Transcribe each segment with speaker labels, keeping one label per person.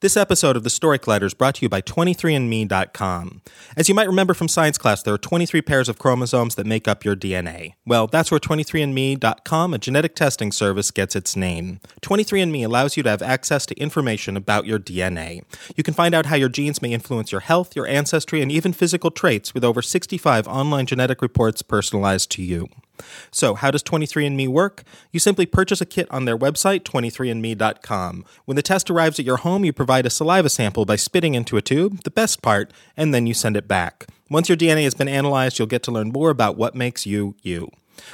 Speaker 1: This episode of the Story Collider is brought to you by 23andMe.com. As you might remember from science class, there are 23 pairs of chromosomes that make up your DNA. Well, that's where 23andMe.com, a genetic testing service, gets its name. 23andMe allows you to have access to information about your DNA. You can find out how your genes may influence your health, your ancestry, and even physical traits with over 65 online genetic reports personalized to you. So, how does 23andMe work? You simply purchase a kit on their website, 23andMe.com. When the test arrives at your home, you provide a saliva sample by spitting into a tube, the best part, and then you send it back. Once your DNA has been analyzed, you'll get to learn more about what makes you, you.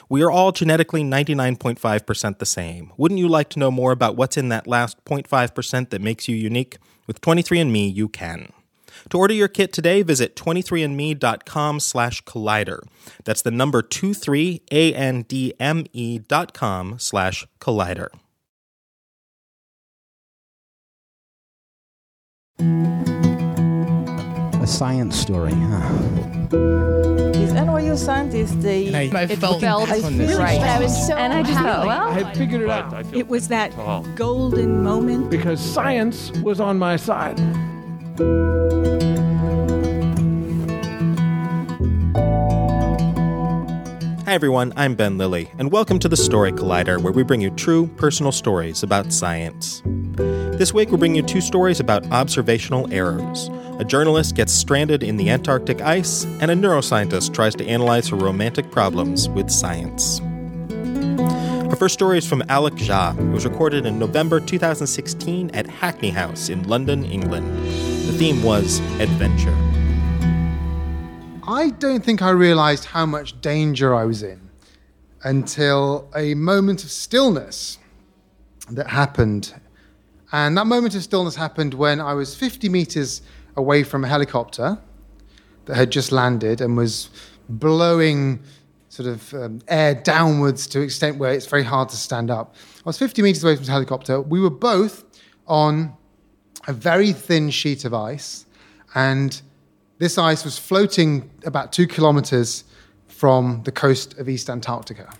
Speaker 1: We are all genetically 99.5% the same. Wouldn't you like to know more about what's in that last 0.5% that makes you unique? With 23andMe, you can. To order your kit today, visit 23andme.com slash collider. That's the number 23andme dot com slash collider.
Speaker 2: A science story, huh?
Speaker 3: These NYU scientists, they
Speaker 4: And I, I
Speaker 3: it
Speaker 4: felt,
Speaker 3: felt
Speaker 4: I
Speaker 3: really
Speaker 4: right.
Speaker 3: I was so
Speaker 5: And I just thought, well,
Speaker 4: I figured it out
Speaker 6: It was that golden moment.
Speaker 4: because science was on my side.
Speaker 1: Hi everyone, I'm Ben Lillie, and welcome to the Story Collider, where we bring you true personal stories about science. This week, we're bringing you two stories about observational errors. A journalist gets stranded in the Antarctic ice, and a neuroscientist tries to analyze her romantic problems with science. Our first story is from Alok Jha. It was recorded in November 2016 at Hackney House in London, England. The theme was adventure.
Speaker 7: I don't think I realized how much danger I was in until a moment of stillness that happened. And that moment of stillness happened when I was 50 meters away from a helicopter that had just landed and was blowing sort of um, air downwards to an extent where it's very hard to stand up. I was 50 meters away from the helicopter. We were both on a very thin sheet of ice, and this ice was floating about two kilometers from the coast of East Antarctica.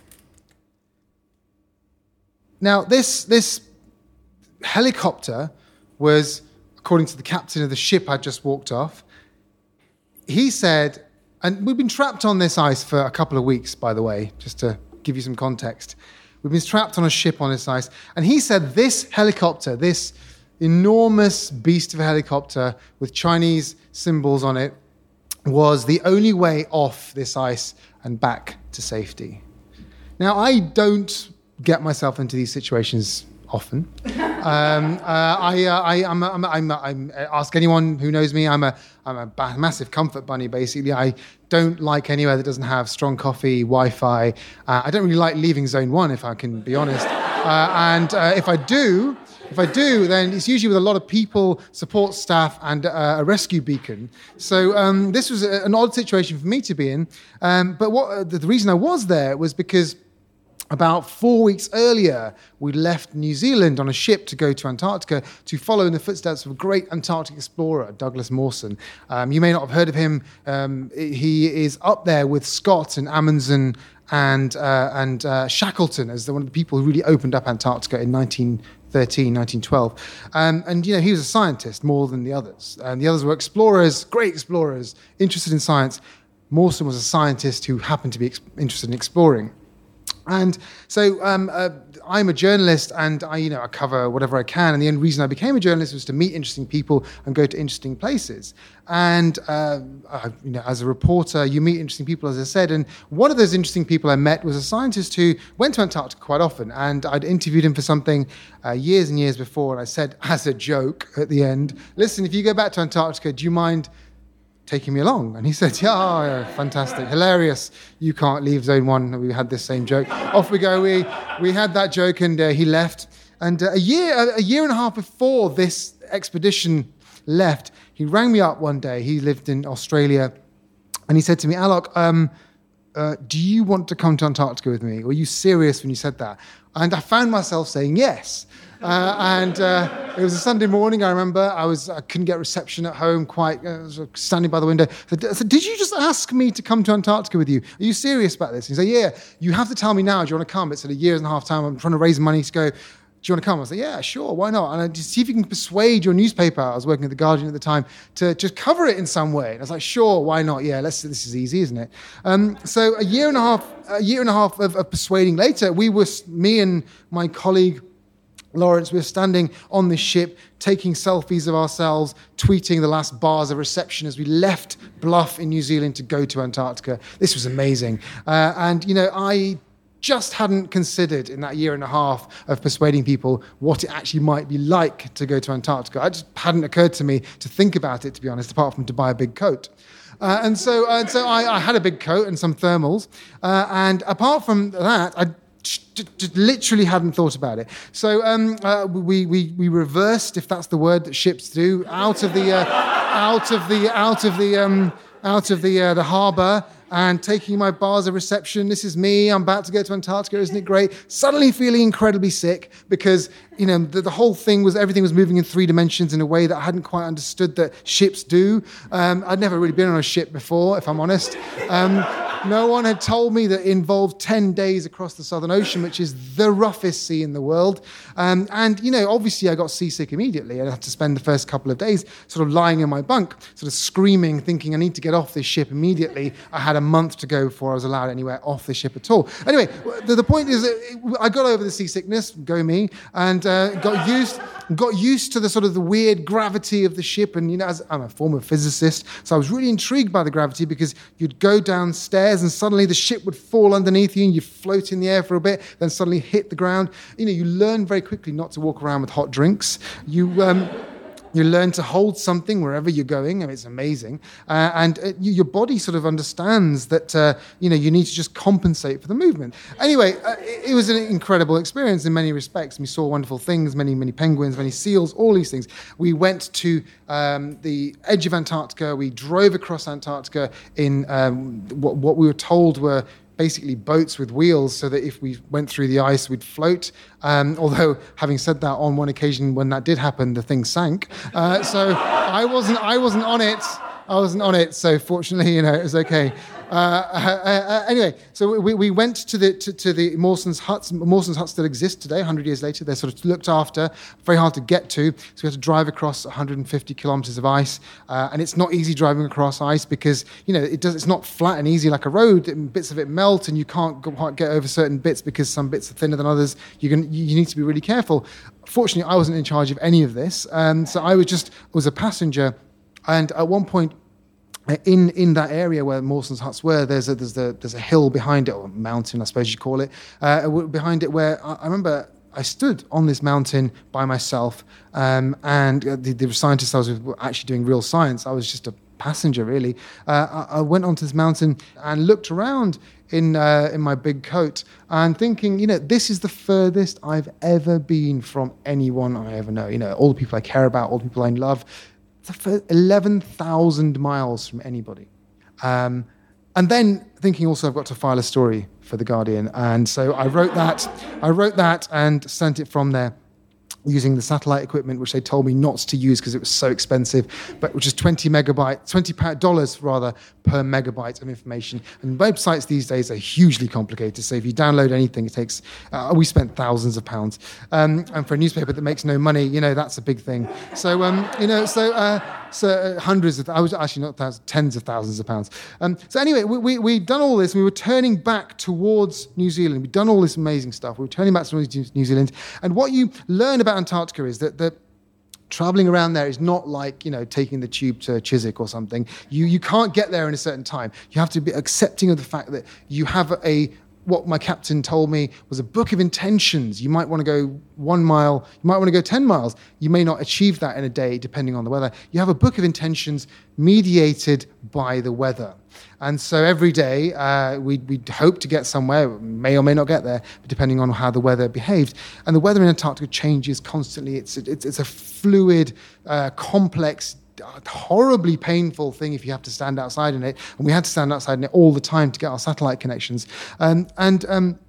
Speaker 7: Now, this, this helicopter was, according to the captain of the ship I'd just walked off, he said, and we've been trapped on this ice for a couple of weeks, by the way, just to give you some context. We've been trapped on a ship on this ice. And he said this helicopter, this enormous beast of a helicopter with Chinese symbols on it, was the only way off this ice and back to safety. Now, I don't get myself into these situations often. Um, uh, I, uh, I, I'm, I'm, I'm, I'm, ask anyone who knows me. I'm a, I'm a ba- massive comfort bunny. Basically, I don't like anywhere that doesn't have strong coffee, Wi-Fi. Uh, I don't really like leaving Zone One, if I can be honest. Uh, and uh, if I do, if I do, then it's usually with a lot of people, support staff, and uh, a rescue beacon. So um, this was a, an odd situation for me to be in. Um, but what the, the reason I was there was because about four weeks earlier, we left New Zealand on a ship to go to Antarctica to follow in the footsteps of a great Antarctic explorer, Douglas Mawson. Um, you may not have heard of him. Um, he is up there with Scott and Amundsen and, uh, and uh, Shackleton as the, one of the people who really opened up Antarctica in 1913, 1912. Um, and, you know, he was a scientist more than the others. And the others were explorers, great explorers, interested in science. Mawson was a scientist who happened to be ex- interested in exploring. And so um, uh, I'm a journalist, and I, you know, I cover whatever I can. And the only reason I became a journalist was to meet interesting people and go to interesting places. And uh, I, you know, as a reporter, you meet interesting people, as I said. And one of those interesting people I met was a scientist who went to Antarctica quite often, and I'd interviewed him for something uh, years and years before. And I said, as a joke at the end, "Listen, if you go back to Antarctica, do you mind?" Taking me along. And he said, yeah, oh, yeah, fantastic, hilarious. You can't leave zone one. We had this same joke. Off we go. We, we had that joke and uh, he left. And uh, a year, a year and a half before this expedition left, he rang me up one day. He lived in Australia. And he said to me, Alok, um, uh, do you want to come to Antarctica with me? Were you serious when you said that? And I found myself saying yes. Uh, and uh, it was a Sunday morning. I remember I was I couldn't get reception at home. Quite, uh, standing by the window. I said, "Did you just ask me to come to Antarctica with you? Are you serious about this?" He said, "Yeah. You have to tell me now. Do you want to come? It's a year and a half time. I'm trying to raise money to go." do you want to come? I like, yeah, sure, why not? And I just see if you can persuade your newspaper. I was working at the Guardian at the time to just cover it in some way. And I was like, sure, why not? Yeah, let's. This is easy, isn't it? Um, so a year and a half, a year and a half of, of persuading later, we were me and my colleague. Lawrence, we were standing on this ship, taking selfies of ourselves, tweeting the last bars of reception as we left Bluff in New Zealand to go to Antarctica. This was amazing. Uh, and, you know, I just hadn't considered in that year and a half of persuading people what it actually might be like to go to Antarctica. It just hadn't occurred to me to think about it, to be honest, apart from to buy a big coat. Uh, and so, uh, so I, I, had a big coat and some thermals. Uh, and apart from that, I literally hadn't thought about it. So um, uh, we, we, we reversed, if that's the word that ships do, out of the, uh, out of the, out of the, um, out of the, uh, the harbour and taking my bars of reception. This is me. I'm about to go to Antarctica. Isn't it great? Suddenly feeling incredibly sick because you know the, the whole thing was everything was moving in three dimensions in a way that I hadn't quite understood that ships do. Um, I'd never really been on a ship before, if I'm honest. Um, no one had told me that involved 10 days across the Southern Ocean, which is the roughest sea in the world. Um, and, you know, obviously I got seasick immediately. I had to spend the first couple of days sort of lying in my bunk, sort of screaming, thinking I need to get off this ship immediately. I had a month to go before I was allowed anywhere off the ship at all. Anyway, the, the point is that I got over the seasickness, go me, and uh, got used got used to the sort of the weird gravity of the ship. And, you know, as I'm a former physicist, so I was really intrigued by the gravity because you'd go downstairs and suddenly the ship would fall underneath you and you float in the air for a bit, then suddenly hit the ground. You know, you learn very quickly not to walk around with hot drinks. You, um, you learn to hold something wherever you're going. Mean, it's amazing. Uh, and uh, you, your body sort of understands that, uh, you know, you need to just compensate for the movement. Anyway, uh, it, it, was an incredible experience in many respects. We saw wonderful things, many, many penguins, many seals, all these things. We went to um, the edge of Antarctica. We drove across Antarctica in um, what, what we were told were basically boats with wheels so that if we went through the ice, we'd float. Um, although, having said that, on one occasion when that did happen, the thing sank. Uh, so I wasn't, I wasn't on it. I wasn't on it. So fortunately, you know, it was okay. Uh, uh, uh, anyway, so we, we went to the to, to, the Mawson's huts. Mawson's huts still exist today. 100 years later, they're sort of looked after, very hard to get to. So we had to drive across 150 kilometers of ice, uh, and it's not easy driving across ice because you know it does. It's not flat and easy like a road. Bits of it melt, and you can't quite get over certain bits because some bits are thinner than others. You can you need to be really careful. Fortunately, I wasn't in charge of any of this, um, so I was just was a passenger. And at one point, in in that area where Mawson's huts were, there's a there's a there's a hill behind it, or mountain, I suppose you call it, uh, behind it where I, I, remember I stood on this mountain by myself, um, and the, the scientists I was with were actually doing real science. I was just a passenger, really. Uh, I, I, went onto this mountain and looked around in uh, in my big coat and thinking, you know, this is the furthest I've ever been from anyone I ever know. You know, all the people I care about, all the people I love 11,000 miles from anybody. Um, and then thinking also I've got to file a story for the Guardian, and so I wrote that. I wrote that and sent it from there using the satellite equipment, which they told me not to use because it was so expensive, but which is 20 megabytes, 20 dollars rather per megabyte of information. And websites these days are hugely complicated. So if you download anything, it takes, uh, we spent thousands of pounds. Um, and for a newspaper that makes no money, you know, that's a big thing. So, um, you know, so, uh, so uh, hundreds of, I was actually not thousands, tens of thousands of pounds. Um, so anyway, we, we, we'd done all this. We were turning back towards New Zealand. We'd done all this amazing stuff. We were turning back towards New Zealand. And what you learn about Antarctica is that, the traveling around there is not like you know taking the tube to Chiswick or something. You you can't get there in a certain time. You have to be accepting of the fact that you have a what my captain told me was a book of intentions. You might want to go one mile, you might want to go 10 miles. You may not achieve that in a day, depending on the weather. You have a book of intentions mediated by the weather. And so every day uh, we'd, we'd, hope to get somewhere, may or may not get there, depending on how the weather behaved. And the weather in Antarctica changes constantly. It's, it's, it's a fluid, uh, complex, horribly painful thing if you have to stand outside in it. And we had to stand outside in it all the time to get our satellite connections. Um, and um,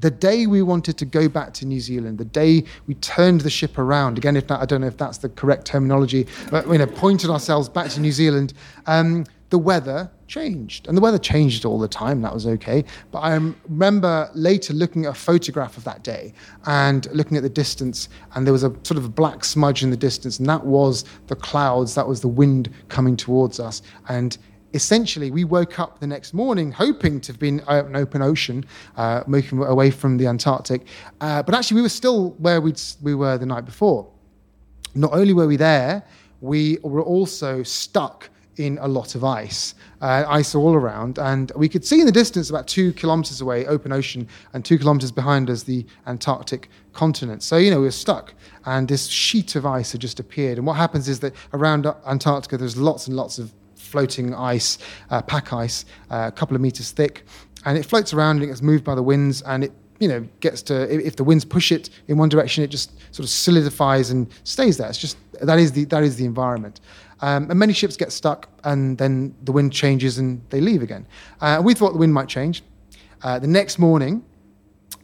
Speaker 7: the day we wanted to go back to New Zealand, the day we turned the ship around, again, if that, I don't know if that's the correct terminology, but you know, pointed ourselves back to New Zealand, um, the weather changed. And the weather changed all the time. That was okay. But I remember later looking at a photograph of that day and looking at the distance, and there was a sort of a black smudge in the distance, and that was the clouds, that was the wind coming towards us. And essentially, we woke up the next morning hoping to have been an open ocean, uh, moving away from the Antarctic. Uh, but actually, we were still where we'd, we were the night before. Not only were we there, we were also stuck in a lot of ice, uh, ice all around. And we could see in the distance, about two kilometers away, open ocean, and two kilometers behind us, the Antarctic continent. So, you know, we were stuck. And this sheet of ice had just appeared. And what happens is that around Antarctica, there's lots and lots of floating ice, uh, pack ice, uh, a couple of meters thick. And it floats around and it gets moved by the winds and it you know gets to if the winds push it in one direction it just sort of solidifies and stays there it's just that is the that is the environment um, and many ships get stuck, and then the wind changes and they leave again. Uh, we thought the wind might change. Uh, the next morning,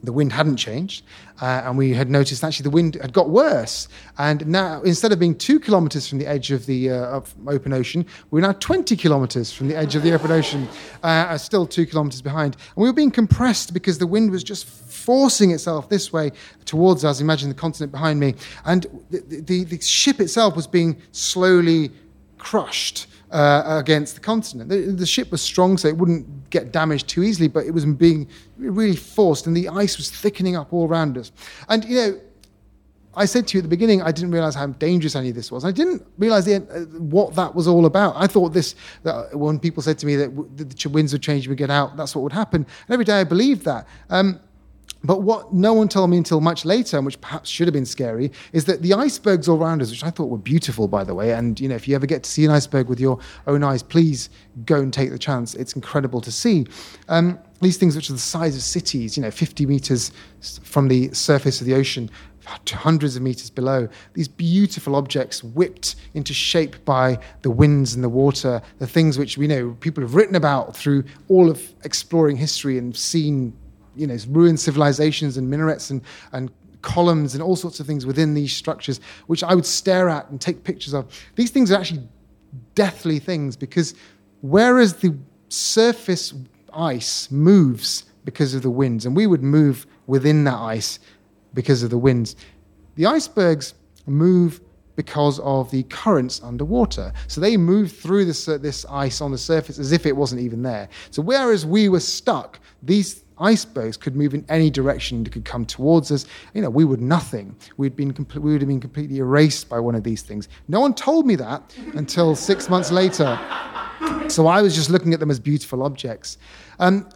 Speaker 7: the wind hadn't changed, uh, and we had noticed actually the wind had got worse. And now, instead of being two kilometers from the edge of the uh, of open ocean, we're now 20 kilometers from the edge of the open ocean, uh, still two kilometers behind. And we were being compressed because the wind was just forcing itself this way towards us. Imagine the continent behind me, and the, the, the ship itself was being slowly crushed uh, against the continent. The, the, ship was strong, so it wouldn't get damaged too easily, but it was being really forced, and the ice was thickening up all around us. And, you know, I said to you at the beginning, I didn't realize how dangerous any of this was. I didn't realize the, uh, what that was all about. I thought this, that when people said to me that w- the winds would change, we'd get out, that's what would happen. And every day I believed that. Um, but what no one told me until much later, and which perhaps should have been scary, is that the icebergs all around us, which I thought were beautiful, by the way, and you know, if you ever get to see an iceberg with your own eyes, please go and take the chance. It's incredible to see. Um, these things, which are the size of cities, you know, 50 meters from the surface of the ocean, to hundreds of meters below, these beautiful objects whipped into shape by the winds and the water, the things which we know people have written about through all of exploring history and seen you know, ruined civilizations and minarets and, and columns and all sorts of things within these structures, which I would stare at and take pictures of. These things are actually deathly things because whereas the surface ice moves because of the winds, and we would move within that ice because of the winds, the icebergs move because of the currents underwater. So they move through this, uh, this ice on the surface as if it wasn't even there. So whereas we were stuck, these icebergs could move in any direction that could come towards us. You know, we would nothing. We'd been we would have been completely erased by one of these things. No one told me that until six months later. So I was just looking at them as beautiful objects. Um,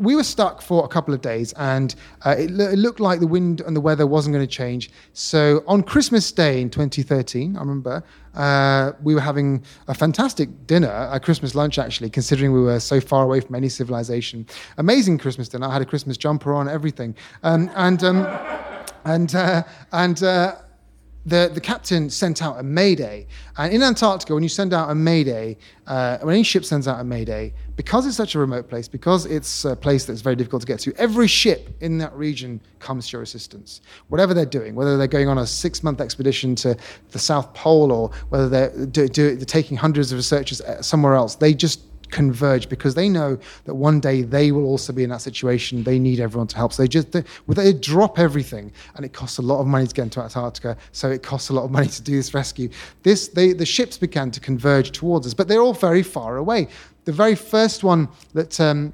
Speaker 7: we were stuck for a couple of days, and uh, it, it, looked like the wind and the weather wasn't going to change. So on Christmas Day in 2013, I remember uh, we were having a fantastic dinner, a Christmas lunch actually, considering we were so far away from any civilization. Amazing Christmas dinner. I had a Christmas jumper on, everything, um, and um, and uh, and uh, the, the captain sent out a mayday. And in Antarctica, when you send out a mayday, uh, when any ship sends out a mayday, because it's such a remote place, because it's a place that's very difficult to get to, every ship in that region comes to your assistance. Whatever they're doing, whether they're going on a six month expedition to the South Pole or whether they're, do, do, they're taking hundreds of researchers uh, somewhere else, they just converge because they know that one day they will also be in that situation. They need everyone to help. So they just they, they drop everything, and it costs a lot of money to get into Antarctica. So it costs a lot of money to do this rescue. This they, the ships began to converge towards us, but they're all very far away. The very first one that. Um,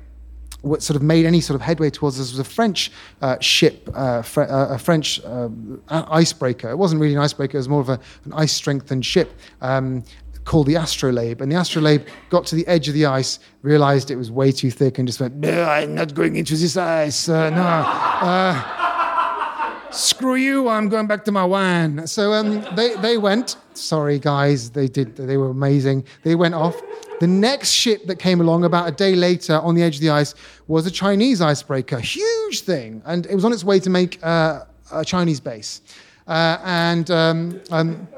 Speaker 7: what sort of made any sort of headway towards us was a French uh, ship, uh, fr- uh, a French uh, icebreaker. It wasn't really an icebreaker; it was more of a, an ice-strengthened ship. Um, called the Astrolabe. And the Astrolabe got to the edge of the ice, realized it was way too thick, and just went, No, I'm not going into this ice. Uh, no. Uh, screw you, I'm going back to my wine. So um, they, they went. Sorry, guys, they did. They were amazing. They went off. The next ship that came along about a day later on the edge of the ice was a Chinese icebreaker, huge thing, and it was on its way to make uh, a Chinese base. Uh, and um, um,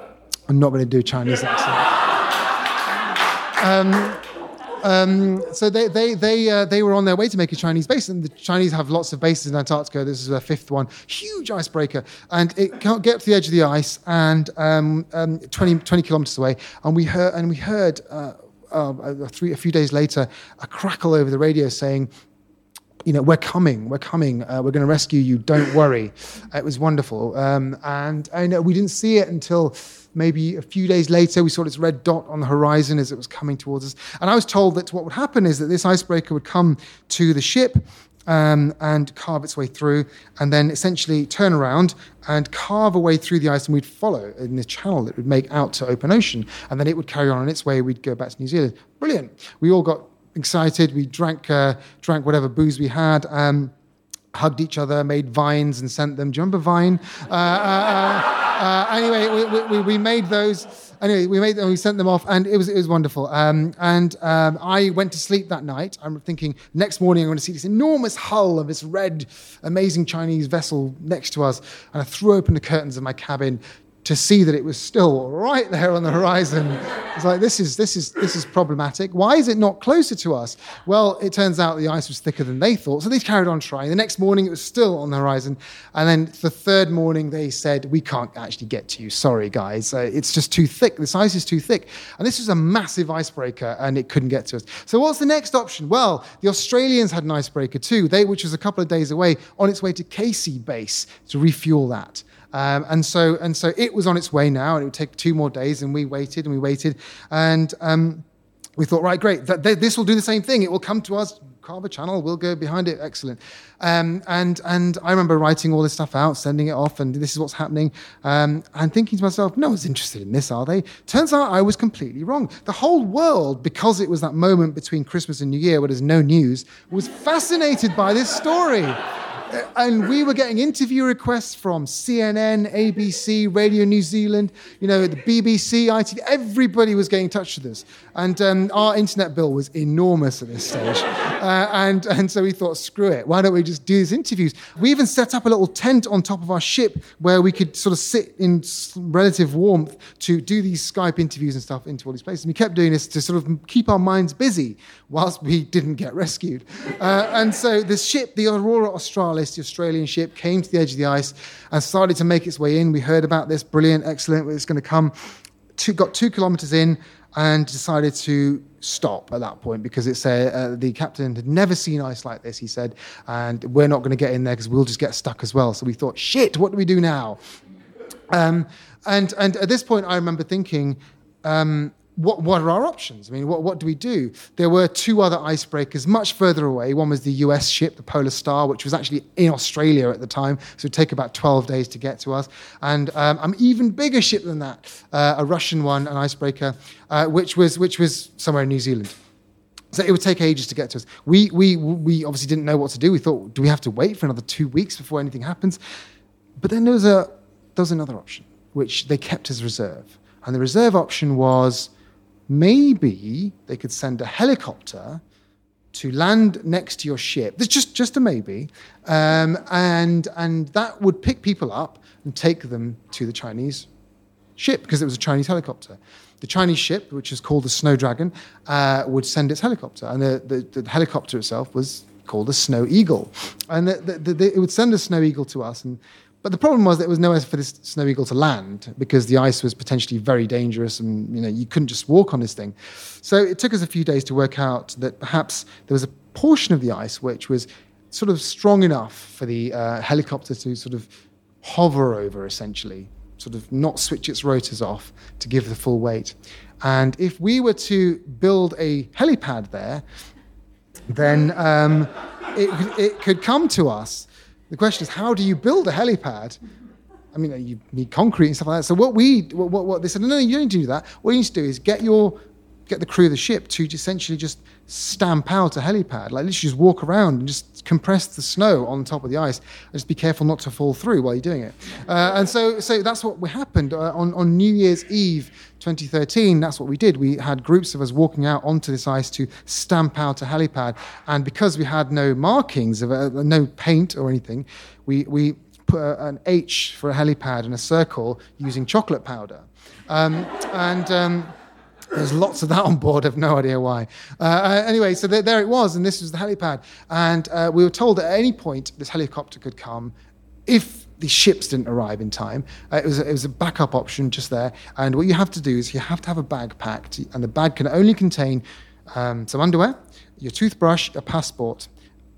Speaker 7: I'm not going to do Chinese accent. Um, um, so they they they uh, they were on their way to make a Chinese base, and the Chinese have lots of bases in Antarctica. This is their fifth one, huge icebreaker, and it can't get to the edge of the ice, and um, um 20, 20 kilometers away, and we heard and we heard. Uh, uh, three, a few days later, a crackle over the radio saying, you know, we're coming, we're coming, uh, we're going to rescue you, don't worry. It was wonderful. Um, and we didn't see it until maybe a few days later. We saw this red dot on the horizon as it was coming towards us. And I was told that what would happen is that this icebreaker would come to the ship um, and carve its way through, and then essentially turn around and carve a way through the ice, and we'd follow in the channel that would make out to open ocean, and then it would carry on on its way. We'd go back to New Zealand. Brilliant. We all got excited. We drank uh, drank whatever booze we had. Um, hugged each other, made vines and sent them. Do you remember Vine? Uh, uh, uh, uh anyway, we, we, we, made those. Anyway, we made them, we sent them off, and it was it was wonderful. Um, and um, I went to sleep that night. I'm thinking next morning I'm going to see this enormous hull of this red, amazing Chinese vessel next to us, and I threw open the curtains of my cabin, to see that it was still right there on the horizon. It's like this is this is this is problematic. Why is it not closer to us? Well, it turns out the ice was thicker than they thought, so they carried on trying. The next morning, it was still on the horizon, and then the third morning, they said, "We can't actually get to you. Sorry, guys, uh, it's just too thick. This ice is too thick." And this was a massive icebreaker, and it couldn't get to us. So, what's the next option? Well, the Australians had an icebreaker too. They, which was a couple of days away, on its way to Casey Base to refuel that. Um, and so and so it was on its way now, and it would take two more days. And we waited and we waited, and um, we thought, right, great, this will do the same thing. It will come to us, carve a channel, we'll go behind it, excellent. Um, and and I remember writing all this stuff out, sending it off, and this is what's happening, um, and thinking to myself, no one's interested in this, are they? Turns out I was completely wrong. The whole world, because it was that moment between Christmas and New Year where there's no news, was fascinated by this story and we were getting interview requests from CNN, ABC, Radio New Zealand, you know, the BBC, ITV. Everybody was getting in touch with us. And um, our internet bill was enormous at this stage. Uh, and, and so we thought, screw it, why don't we just do these interviews? We even set up a little tent on top of our ship where we could sort of sit in relative warmth to do these Skype interviews and stuff into all these places. And we kept doing this to sort of keep our minds busy whilst we didn't get rescued. Uh, and so the ship, the Aurora Australis, the Australian ship, came to the edge of the ice and started to make its way in. We heard about this, brilliant, excellent, it's going to come. Two, got two kilometers in and decided to stop at that point because it said uh, the captain had never seen ice like this. He said, and we're not going to get in there because we'll just get stuck as well. So we thought, shit, what do we do now? Um, and and at this point, I remember thinking. Um, what, what are our options? I mean, what, what do we do? There were two other icebreakers much further away. One was the US ship, the Polar Star, which was actually in Australia at the time, so it would take about 12 days to get to us. And um, an even bigger ship than that, uh, a Russian one, an icebreaker, uh, which, was, which was somewhere in New Zealand. So it would take ages to get to us. We, we, we obviously didn't know what to do. We thought, do we have to wait for another two weeks before anything happens? But then there was, a, there was another option, which they kept as reserve. And the reserve option was maybe they could send a helicopter to land next to your ship. There's just just a maybe, um, and and that would pick people up and take them to the Chinese ship because it was a Chinese helicopter. The Chinese ship, which is called the Snow Dragon, uh, would send its helicopter, and the, the, the, helicopter itself was called the Snow Eagle, and the, the, it would send a Snow Eagle to us, and but the problem was there was nowhere for this snow eagle to land because the ice was potentially very dangerous and you know you couldn't just walk on this thing. So it took us a few days to work out that perhaps there was a portion of the ice which was sort of strong enough for the uh, helicopter to sort of hover over essentially, sort of not switch its rotors off to give the full weight. And if we were to build a helipad there, then um, it, it could come to us the question is, how do you build a helipad? I mean, you need concrete and stuff like that. So what we, what, what, what they said, no, no, you don't do that. What you need to do is get your, get the crew of the ship to essentially just stamp out a helipad, like literally just walk around and just compress the snow on top of the ice, and just be careful not to fall through while you're doing it. Uh, and so, so that's what happened uh, on on New Year's Eve, 2013. That's what we did. We had groups of us walking out onto this ice to stamp out a helipad, and because we had no markings of uh, no paint or anything, we we put an H for a helipad in a circle using chocolate powder, um, and. Um, there's lots of that on board. I've no idea why. Uh, uh, anyway, so there, there, it was, and this was the helipad. And uh, we were told at any point this helicopter could come if the ships didn't arrive in time. Uh, it, was it was a backup option just there. And what you have to do is you have to have a bag packed, and the bag can only contain um, some underwear, your toothbrush, a passport,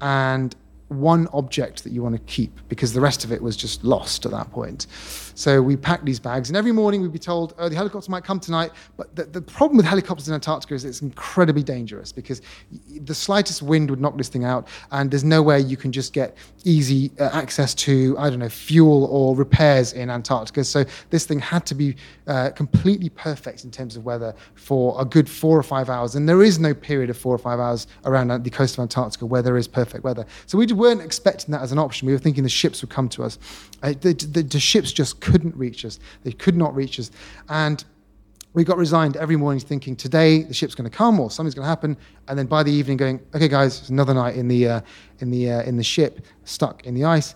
Speaker 7: and one object that you want to keep because the rest of it was just lost at that point. So we packed these bags, and every morning we'd be told, "Oh, the helicopter might come tonight." But the, the problem with helicopters in Antarctica is it's incredibly dangerous because the slightest wind would knock this thing out, and there's no way you can just get easy uh, access to I don't know fuel or repairs in Antarctica. So this thing had to be uh, completely perfect in terms of weather for a good four or five hours, and there is no period of four or five hours around the coast of Antarctica where there is perfect weather. So we weren't expecting that as an option. We were thinking the ships would come to us. Uh, the, the, the, ships just couldn't reach us. They could not reach us. And we got resigned every morning thinking today the ship's going to come or something's going to happen. And then by the evening going, okay, guys, it's another night in the, uh, in, the, uh, in the ship, stuck in the ice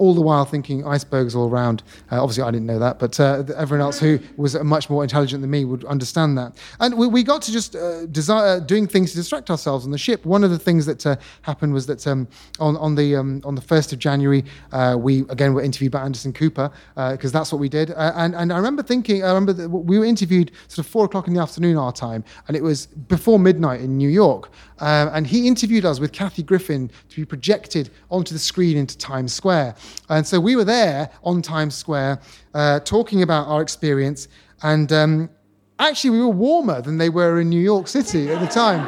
Speaker 7: all the while thinking icebergs all around. Uh, obviously, I didn't know that, but uh, everyone else who was much more intelligent than me would understand that. And we, we got to just uh, desire, uh, doing things to distract ourselves on the ship. One of the things that uh, happened was that um, on, on, the, um, on the 1st of January, uh, we again were interviewed by Anderson Cooper, because that's what we did. and, and I remember thinking, I remember that we were interviewed sort of four o'clock in the afternoon our time, and it was before midnight in New York. and he interviewed us with Kathy Griffin to be projected onto the screen into Times Square. And so we were there on Times Square uh, talking about our experience. And um, actually, we were warmer than they were in New York City at the time.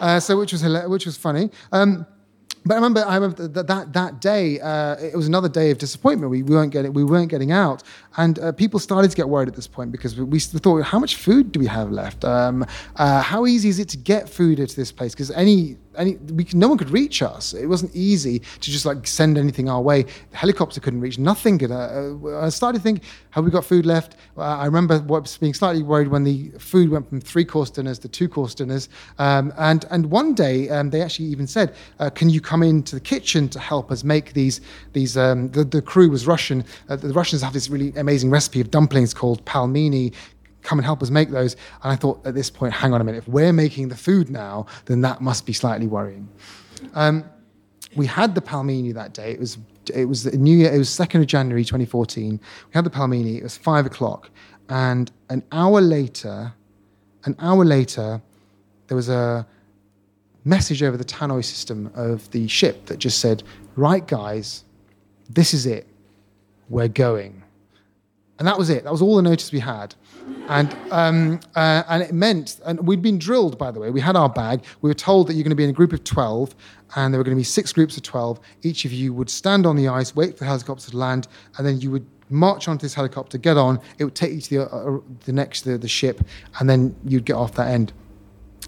Speaker 7: Uh, so which was which was funny. Um, but I remember, I remember that that, that day, uh, it was another day of disappointment. We, we weren't getting we weren't getting out, and uh, people started to get worried at this point because we, we thought, how much food do we have left? Um, uh, how easy is it to get food into this place? Because any any we no one could reach us. It wasn't easy to just like send anything our way. The helicopter couldn't reach. Nothing could. Uh, I started to think, have we got food left? Uh, I remember being slightly worried when the food went from three course dinners to two course dinners. Um, and and one day um, they actually even said, uh, "Can you come into the kitchen to help us make these these?" Um, the, the crew was Russian. Uh, the Russians have this really amazing recipe of dumplings called pelmeni come and help us make those. And I thought at this point, hang on a minute, if we're making the food now, then that must be slightly worrying. Um, we had the pelmeni that day. It was it was New Year. It was second of January, 2014. We had the pelmeni. It was five o'clock, and an hour later, an hour later, there was a message over the tannoy system of the ship that just said, "Right, guys, this is it. We're going." And that was it. That was all the notice we had. And, um, uh, and it meant, and we'd been drilled, by the way. We had our bag. We were told that you're going to be in a group of 12, and there were going to be six groups of 12. Each of you would stand on the ice, wait for the helicopter to land, and then you would march onto this helicopter, get on. It would take you to the, uh, the next, the, the ship, and then you'd get off that end.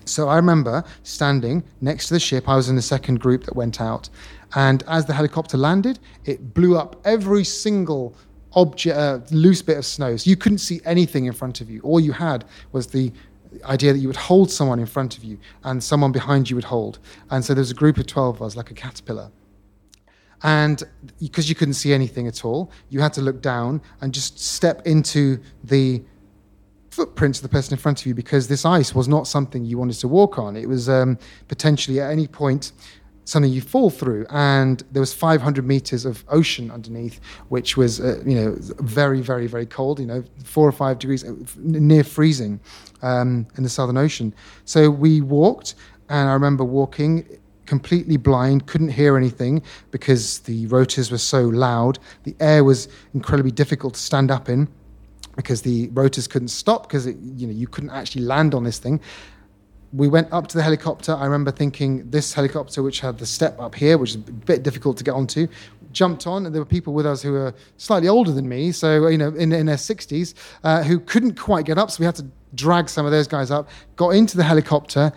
Speaker 7: So I remember standing next to the ship. I was in the second group that went out. And as the helicopter landed, it blew up every single object, uh, loose bit of snow. So you couldn't see anything in front of you. All you had was the idea that you would hold someone in front of you and someone behind you would hold. And so there was a group of 12 of us, like a caterpillar. And because you couldn't see anything at all, you had to look down and just step into the footprints of the person in front of you because this ice was not something you wanted to walk on. It was um, potentially at any point something you fall through and there was 500 meters of ocean underneath which was uh, you know very very very cold you know four or five degrees uh, near freezing um, in the southern ocean. So we walked and i remember walking completely blind couldn't hear anything because the rotors were so loud. The air was incredibly difficult to stand up in because the rotors couldn't stop because you know you couldn't actually land on this thing we went up to the helicopter. I remember thinking this helicopter, which had the step up here, which is a bit difficult to get onto, jumped on, and there were people with us who were slightly older than me, so you know, in, in their 60s, uh, who couldn't quite get up. So we had to drag some of those guys up. Got into the helicopter,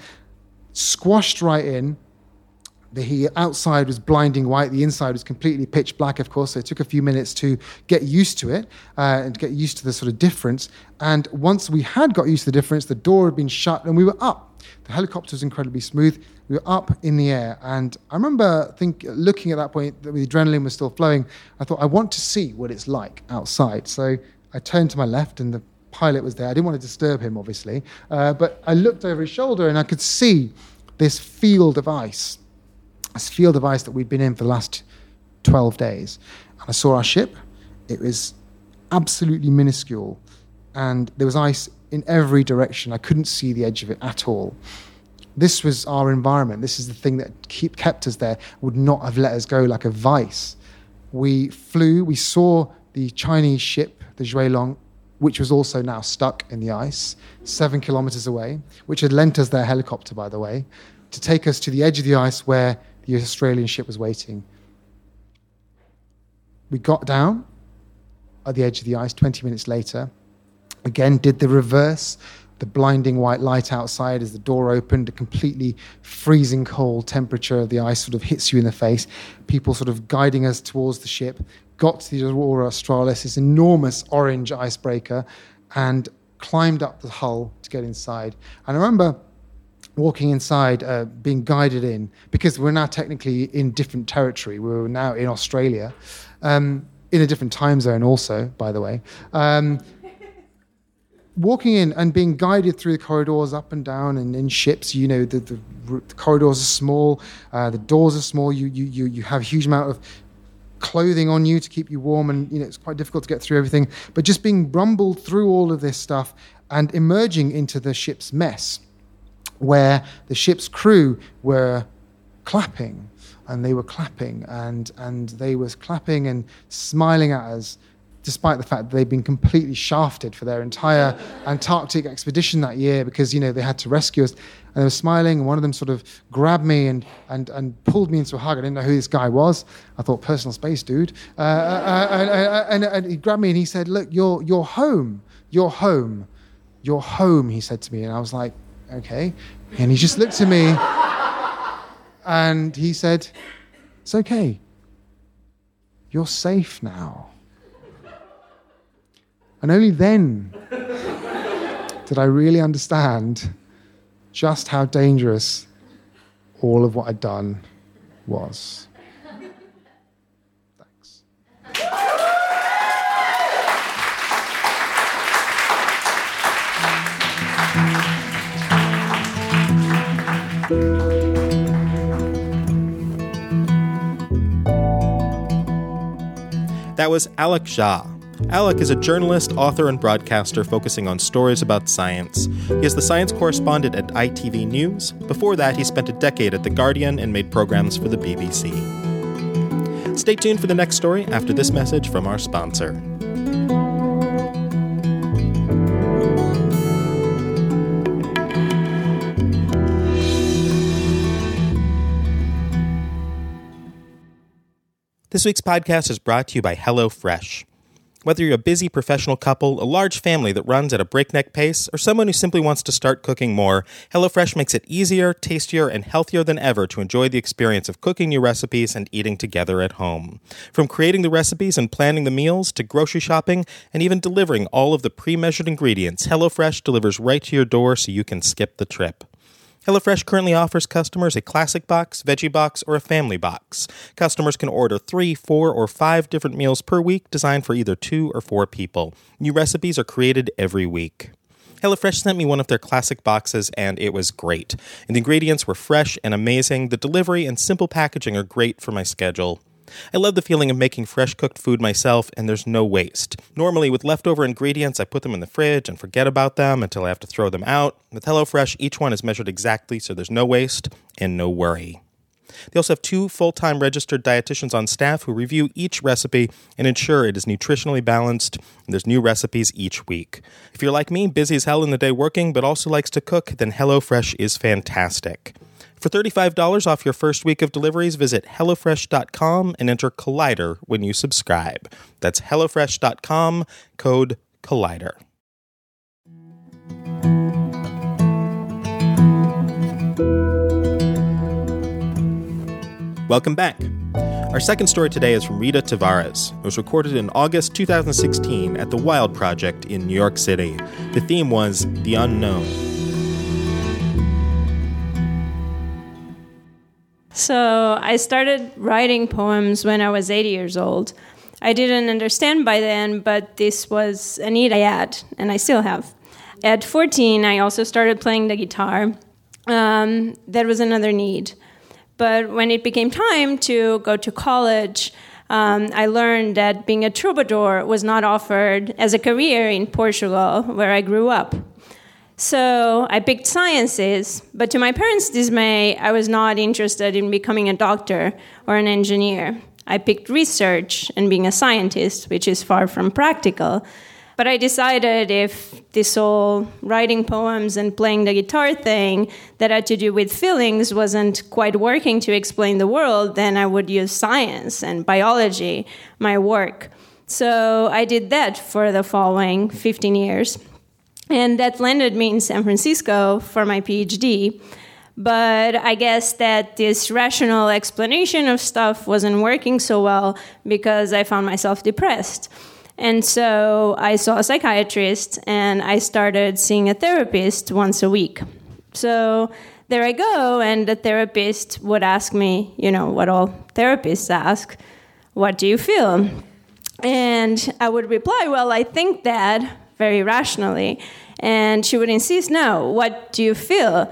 Speaker 7: squashed right in. The outside was blinding white. The inside was completely pitch black, of course. So it took a few minutes to get used to it uh, and to get used to the sort of difference. And once we had got used to the difference, the door had been shut and we were up the helicopter was incredibly smooth. We were up in the air, and I remember think looking at that point, the adrenaline was still flowing. I thought, I want to see what it's like outside. So I turned to my left, and the pilot was there. I didn't want to disturb him, obviously, uh, but I looked over his shoulder, and I could see this field of ice, this field of ice that we'd been in for the last 12 days. And I saw our ship, It was absolutely minuscule, and there was ice in every direction. I couldn't see the edge of it at all. This was our environment. This is the thing that keep, kept us there, would not have let us go like a vice. We flew, we saw the Chinese ship, the Xue Long, which was also now stuck in the ice, seven kilometers away, which had lent us their helicopter, by the way, to take us to the edge of the ice where the Australian ship was waiting. We got down at the edge of the ice 20 minutes later, again, did the reverse. The blinding white light outside as the door opened, a completely freezing cold temperature of the ice sort of hits you in the face. People sort of guiding us towards the ship got to the Aurora Australis, this enormous orange icebreaker, and climbed up the hull to get inside. And I remember walking inside, uh, being guided in, because we're now technically in different territory. We're now in Australia, um, in a different time zone, also, by the way. Um, walking in and being guided through the corridors up and down and in ships you know the, the, the corridors are small uh, the doors are small you, you, you, you have a huge amount of clothing on you to keep you warm and you know it's quite difficult to get through everything. But just being rumbled through all of this stuff and emerging into the ship's mess where the ship's crew were clapping and they were clapping and and they was clapping and smiling at us despite the fact that they'd been completely shafted for their entire Antarctic expedition that year because you know they had to rescue us. And they were smiling, and one of them sort of grabbed me and and and pulled me into a hug. I didn't know who this guy was. I thought personal space, dude. Uh, uh, uh and, uh, and, and he grabbed me and he said, "Look, you're you're home. You're home. You're home." He said to me, and I was like, "Okay." And he just looked at me, and he said, "It's okay. You're safe now." And only then did I really understand just how dangerous all of what I'd done was. Thanks.
Speaker 1: That was Alok Jha Alok is a journalist, author, and broadcaster focusing on stories about science. He is the science correspondent at ITV News. Before that, he spent a decade at The Guardian and made programs for the BBC. Stay tuned for the next story after this message from our sponsor. This week's podcast is brought to you by HelloFresh. Whether you're a busy professional couple, a large family that runs at a breakneck pace, or someone who simply wants to start cooking more, HelloFresh makes it easier, tastier, and healthier than ever to enjoy the experience of cooking new recipes and eating together at home. From creating the recipes and planning the meals to grocery shopping and even delivering all of the pre measured ingredients, HelloFresh delivers right to your door so you can skip the trip. HelloFresh currently offers customers a classic box, veggie box, or a family box. Customers can order three, four, or five different meals per week designed for either two or four people. New recipes are created every week. HelloFresh sent me one of their classic boxes and it was great. And the ingredients were fresh and amazing. The delivery and simple packaging are great for my schedule. I love the feeling of making fresh cooked food myself, and there's no waste. Normally, with leftover ingredients, I put them in the fridge and forget about them until I have to throw them out. With HelloFresh, each one is measured exactly, so there's no waste and no worry. They also have two full time registered dietitians on staff who review each recipe and ensure it is nutritionally balanced, and there's new recipes each week. If you're like me, busy as hell in the day working, but also likes to cook, then HelloFresh is fantastic. For $35 off your first week of deliveries, visit HelloFresh.com and enter Collider when you subscribe. That's HelloFresh.com, code Collider. Welcome back. Our second story today is from Rita Tavares. It was recorded in August 2016 at the Wild Project in New York City. The theme was The Unknown.
Speaker 5: So I started writing poems when I was 80 years old. I didn't understand by then, but this was a need I had, and I still have. At 14, I also started playing the guitar. Um, that was another need. But when it became time to go to college, um, I learned that being a troubadour was not offered as a career in Portugal, where I grew up. So I picked sciences, but to my parents' dismay, I was not interested in becoming a doctor or an engineer. I picked research and being a scientist, which is far from practical. But I decided if this whole writing poems and playing the guitar thing that had to do with feelings wasn't quite working to explain the world, then I would use science and biology, my work. So I did that for the following 15 years. And that landed me in San Francisco for my PhD. But I guess that this rational explanation of stuff wasn't working so well because I found myself depressed. And so I saw a psychiatrist and I started seeing a therapist once a week. So there I go, and the therapist would ask me, you know, what all therapists ask, what do you feel? And I would reply, well, I think that very rationally. And she would insist, no, what do you feel?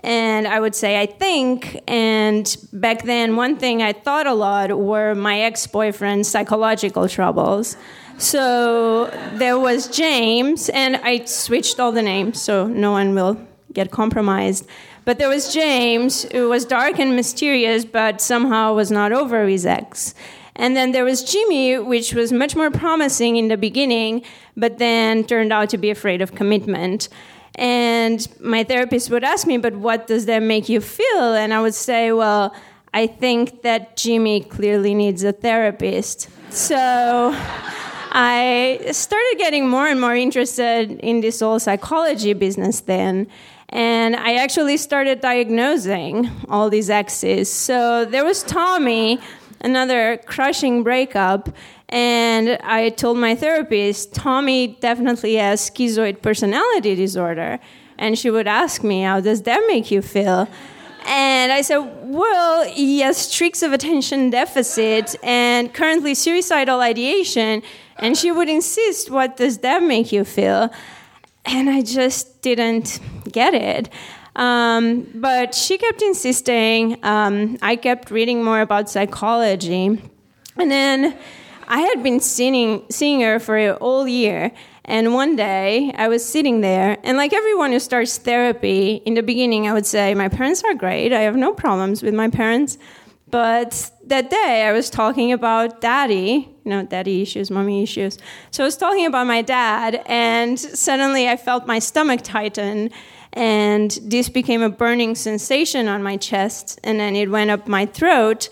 Speaker 5: And I would say, I think. And back then, one thing I thought a lot were my ex boyfriend's psychological troubles. So there was James, and I switched all the names so no one will get compromised. But there was James, who was dark and mysterious, but somehow was not over his ex. And then there was Jimmy, which was much more promising in the beginning, but then turned out to be afraid of commitment. And my therapist would ask me, but what does that make you feel? And I would say, well, I think that Jimmy clearly needs a therapist. So I started getting more and more interested in this whole psychology business then. And I actually started diagnosing all these exes. So there was Tommy, another crushing breakup. And I told my therapist, Tommy definitely has schizoid personality disorder. And she would ask me, How does that make you feel? And I said, Well, he has streaks of attention deficit and currently suicidal ideation. And she would insist, What does that make you feel? And I just didn't get it. Um, but she kept insisting. Um, I kept reading more about psychology. And then I had been seeing, seeing her for a whole year. And one day I was sitting there, and like everyone who starts therapy, in the beginning I would say, My parents are great. I have no problems with my parents. But that day I was talking about daddy, you know, daddy issues, mommy issues. So I was talking about my dad, and suddenly I felt my stomach tighten, and this became a burning sensation on my chest, and then it went up my throat,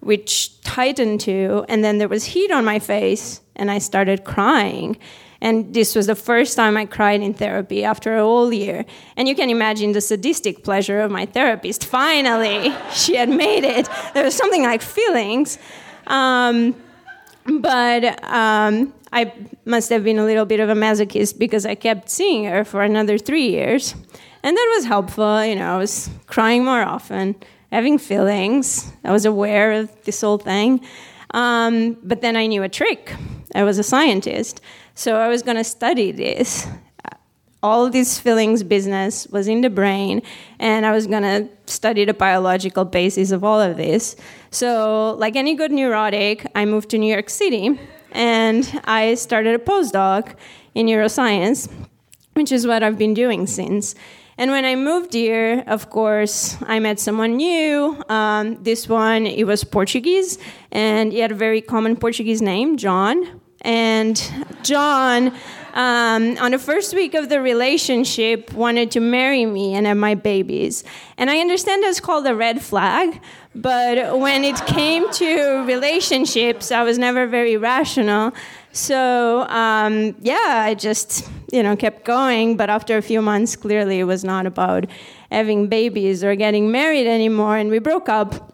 Speaker 5: which tightened too, and then there was heat on my face, and I started crying. And this was the first time I cried in therapy after a whole year. And you can imagine the sadistic pleasure of my therapist. Finally, she had made it. There was something like feelings. Um, but um, I must have been a little bit of a masochist because I kept seeing her for another three years. And that was helpful. You know, I was crying more often, having feelings. I was aware of this whole thing. Um, but then I knew a trick. I was a scientist. So I was going to study this. All this feelings business was in the brain, and I was going to study the biological basis of all of this. So, like any good neurotic, I moved to New York City and I started a postdoc in neuroscience, which is what I've been doing since. And when I moved here, of course, I met someone new. Um, this one, he was Portuguese, and he had a very common Portuguese name, John. And John, um, on the first week of the relationship, wanted to marry me and have my babies. And I understand that's called a red flag, but when it came to relationships, I was never very rational. So um, yeah, I just you know kept going. But after a few months, clearly it was not about having babies or getting married anymore, and we broke up.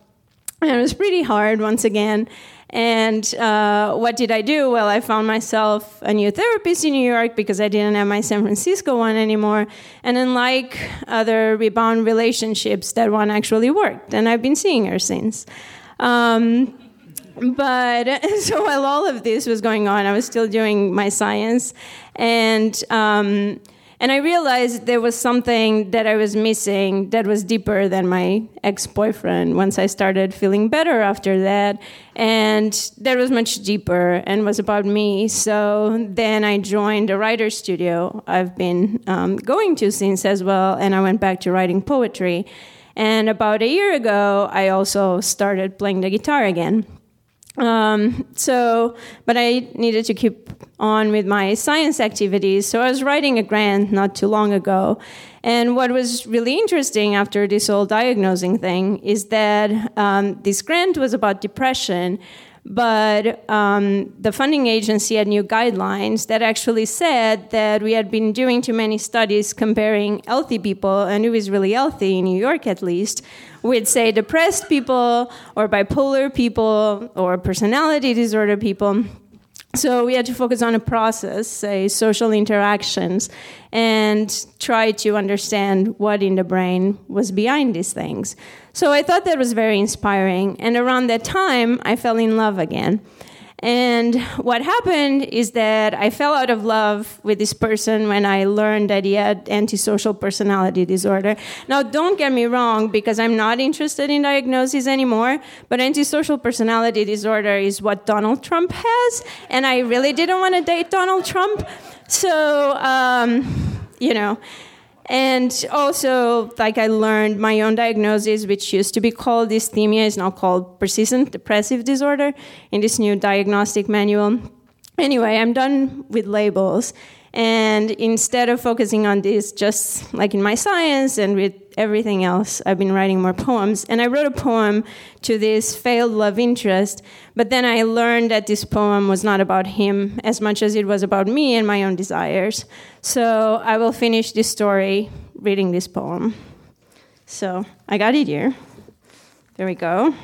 Speaker 5: And it was pretty hard once again. And uh, what did I do? Well, I found myself a new therapist in New York because I didn't have my San Francisco one anymore. And unlike other rebound relationships, that one actually worked. And I've been seeing her since. Um, but so while all of this was going on, I was still doing my science. And um, And I realized there was something that I was missing that was deeper than my ex boyfriend once I started feeling better after that. And that was much deeper and was about me. So then I joined a writer's studio I've been um, going to since as well. And I went back to writing poetry. And about a year ago, I also started playing the guitar again. Um, so, but I needed to keep on with my science activities. So I was writing a grant not too long ago. And what was really interesting after this whole diagnosing thing is that um, this grant was about depression, but um, the funding agency had new guidelines that actually said that we had been doing too many studies comparing healthy people, and who is really healthy in New York at least, with, say, depressed people or bipolar people or personality disorder people. So we had to focus on a process, say social interactions, and try to understand what in the brain was behind these things. So I thought that was very inspiring. And around that time, I fell in love again. And what happened is that I fell out of love with this person when I learned that he had antisocial personality disorder. Now, don't get me wrong, because I'm not interested in diagnoses anymore, but antisocial personality disorder is what Donald Trump has, and I really didn't want to date Donald Trump. So, um, you know, and also, like I learned my own diagnosis, which used to be called dysthymia, is now called persistent depressive disorder in this new diagnostic manual. Anyway, I'm done with labels. And instead of focusing on this, just like in my science and with everything else, I've been writing more poems. And I wrote a poem to this failed love interest, but then I learned that this poem was not about him as much as it was about me and my own desires. So I will finish this story reading this poem. So I got it here. There we go.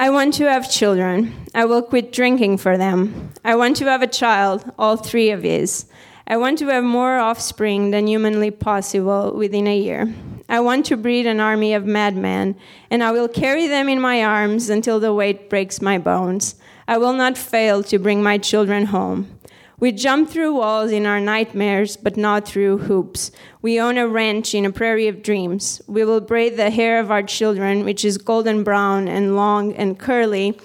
Speaker 5: I want to have children. I will quit drinking for them. I want to have a child, all three of his. I want to have more offspring than humanly possible within a year. I want to breed an army of madmen, and I will carry them in my arms until the weight breaks my bones. I will not fail to bring my children home. We jump through walls in our nightmares, but not through hoops. We own a ranch in a prairie of dreams. We will braid the hair of our children, which is golden brown and long and curly.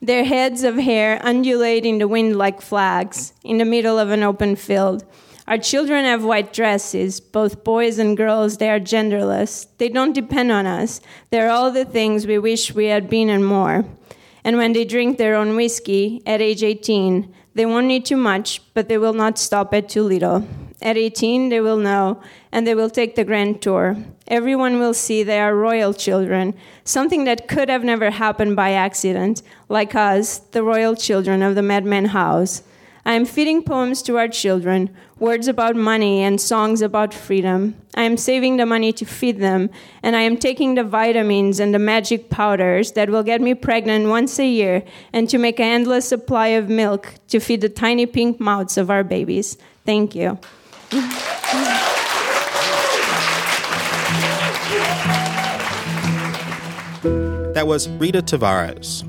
Speaker 5: Their heads of hair undulate in the wind like flags in the middle of an open field. Our children have white dresses, both boys and girls. They are genderless. They don't depend on us. They're all the things we wish we had been and more. And when they drink their own whiskey at age 18, they won't need too much, but they will not stop at too little. At 18, they will know, and they will take the grand tour. Everyone will see they are royal children, something that could have never happened by accident, like us, the royal children of the Madman House. I am feeding poems to our children, words about money and songs about freedom. I am saving the money to feed them, and I am taking the vitamins and the magic powders that will get me pregnant once a year and to make an endless supply of milk to feed the tiny pink mouths of our babies. Thank you.
Speaker 1: That was Rita Tavares.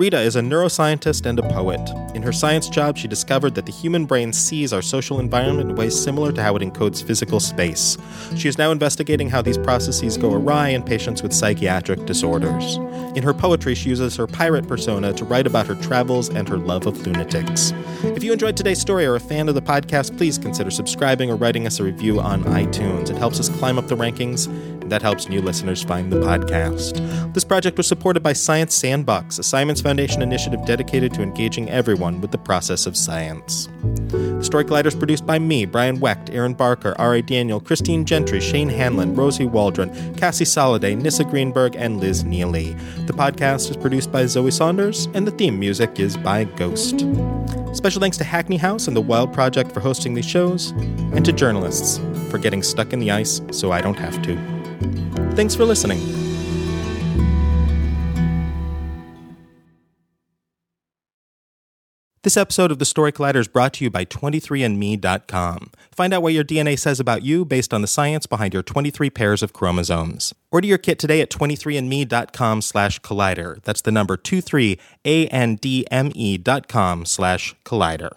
Speaker 1: Rita is a neuroscientist and a poet. In her science job, she discovered that the human brain sees our social environment in ways similar to how it encodes physical space. She is now investigating how these processes go awry in patients with psychiatric disorders. In her poetry, she uses her pirate persona to write about her travels and her love of lunatics. If you enjoyed today's story or are a fan of the podcast, please consider subscribing or writing us a review on iTunes. It helps us climb up the rankings that helps new listeners find the podcast. This project was supported by Science Sandbox, a Simons Foundation initiative dedicated to engaging everyone with the process of science. The Story Collider is produced by me, Brian Wecht, Erin Barker, Ari Daniel, Christine Gentry, Shane Hanlon, Rosie Waldron, Cassie Soliday, Nissa Greenberg, and Liz Neeley. The podcast is produced by Zoe Saunders, and the theme music is by Ghost. Special thanks to Hackney House and the Wild Project for hosting these shows, and to journalists for getting stuck in the ice so I don't have to. Thanks for listening. This episode of The Story Collider is brought to you by 23andMe.com. Find out what your DNA says about you based on the science behind your 23 pairs of chromosomes. Order your kit today at 23andMe.com slash collider. That's the number 23andme.com slash collider.